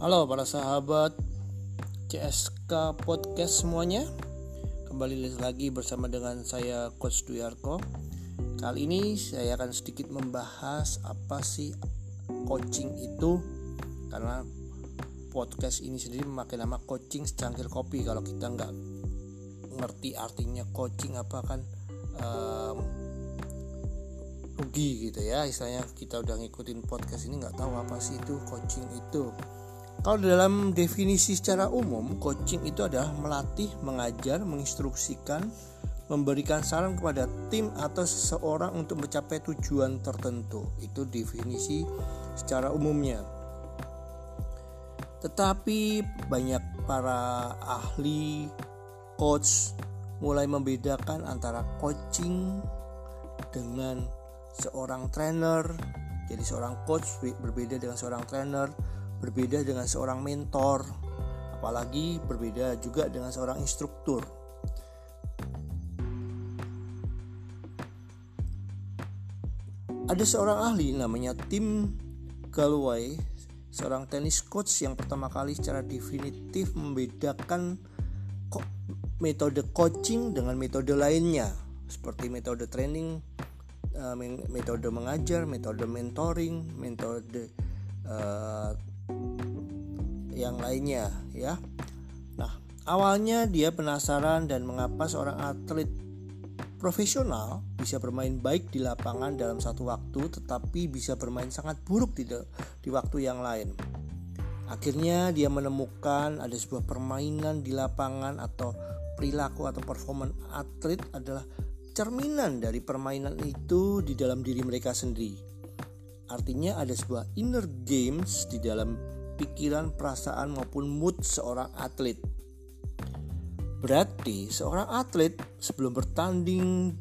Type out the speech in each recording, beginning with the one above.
Halo para sahabat CSK Podcast semuanya. Kembali lagi bersama dengan saya Coach Duyarko. Kali ini saya akan sedikit membahas apa sih coaching itu. Karena podcast ini sendiri memakai nama coaching secangkir kopi. Kalau kita nggak ngerti artinya coaching apa kan um, rugi gitu ya. Istilahnya kita udah ngikutin podcast ini nggak tahu apa sih itu coaching itu kalau dalam definisi secara umum, coaching itu adalah melatih, mengajar, menginstruksikan, memberikan saran kepada tim atau seseorang untuk mencapai tujuan tertentu. Itu definisi secara umumnya. Tetapi banyak para ahli coach mulai membedakan antara coaching dengan seorang trainer. Jadi seorang coach berbeda dengan seorang trainer berbeda dengan seorang mentor, apalagi berbeda juga dengan seorang instruktur. Ada seorang ahli namanya Tim Galloway, seorang tenis coach yang pertama kali secara definitif membedakan metode coaching dengan metode lainnya, seperti metode training, eh, metode mengajar, metode mentoring, metode uh, yang lainnya ya. Nah, awalnya dia penasaran dan mengapa seorang atlet profesional bisa bermain baik di lapangan dalam satu waktu tetapi bisa bermain sangat buruk di, di waktu yang lain. Akhirnya dia menemukan ada sebuah permainan di lapangan atau perilaku atau performa atlet adalah cerminan dari permainan itu di dalam diri mereka sendiri. Artinya ada sebuah inner games di dalam pikiran, perasaan maupun mood seorang atlet. Berarti seorang atlet sebelum bertanding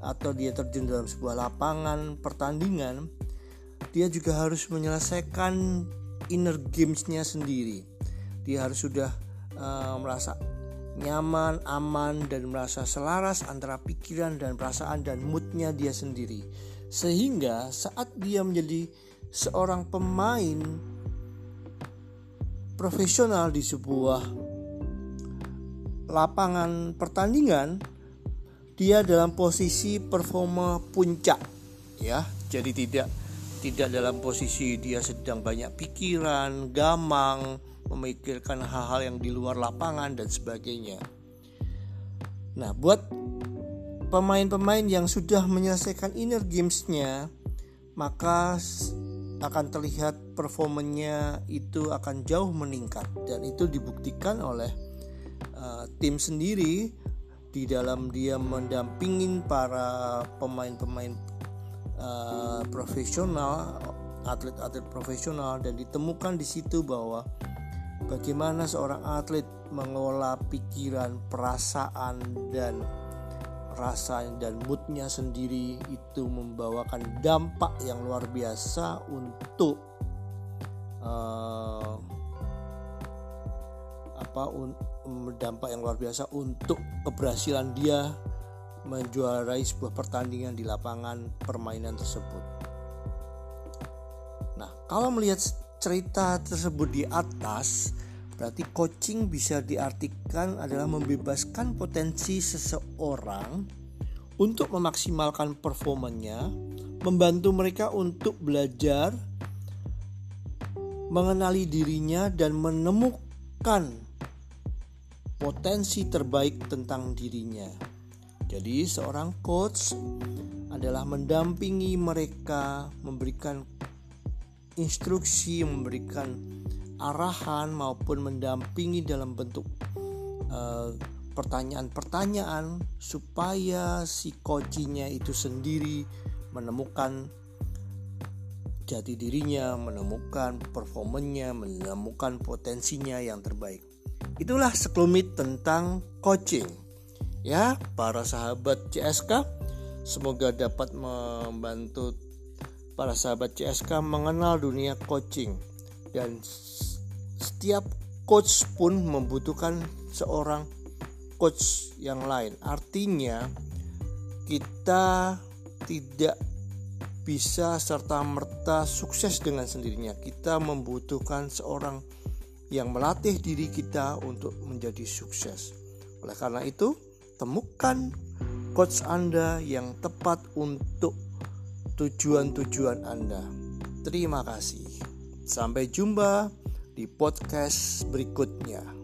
atau dia terjun dalam sebuah lapangan pertandingan, dia juga harus menyelesaikan inner gamesnya sendiri. Dia harus sudah uh, merasa nyaman, aman, dan merasa selaras antara pikiran dan perasaan dan moodnya dia sendiri. Sehingga saat dia menjadi seorang pemain profesional di sebuah lapangan pertandingan dia dalam posisi performa puncak ya. Jadi tidak tidak dalam posisi dia sedang banyak pikiran gamang memikirkan hal-hal yang di luar lapangan dan sebagainya. Nah buat pemain-pemain yang sudah menyelesaikan inner gamesnya maka akan terlihat performanya itu akan jauh meningkat. Dan itu dibuktikan oleh uh, tim sendiri di dalam dia mendampingin para pemain-pemain uh, profesional atlet-atlet profesional. Dan ditemukan di situ bahwa bagaimana seorang atlet mengelola pikiran, perasaan dan rasa dan moodnya sendiri itu membawakan dampak yang luar biasa untuk uh, apa dampak yang luar biasa untuk keberhasilan dia menjuarai sebuah pertandingan di lapangan permainan tersebut. Nah, kalau melihat cerita tersebut di atas, Berarti coaching bisa diartikan adalah membebaskan potensi seseorang untuk memaksimalkan performanya, membantu mereka untuk belajar, mengenali dirinya dan menemukan potensi terbaik tentang dirinya. Jadi, seorang coach adalah mendampingi mereka, memberikan instruksi, memberikan arahan maupun mendampingi dalam bentuk eh, pertanyaan-pertanyaan supaya si coachingnya itu sendiri menemukan jati dirinya, menemukan performanya, menemukan potensinya yang terbaik. Itulah sekelumit tentang coaching. Ya, para sahabat CSK, semoga dapat membantu para sahabat CSK mengenal dunia coaching dan setiap coach pun membutuhkan seorang coach yang lain. Artinya kita tidak bisa serta merta sukses dengan sendirinya. Kita membutuhkan seorang yang melatih diri kita untuk menjadi sukses. Oleh karena itu, temukan coach Anda yang tepat untuk tujuan-tujuan Anda. Terima kasih. Sampai jumpa di podcast berikutnya.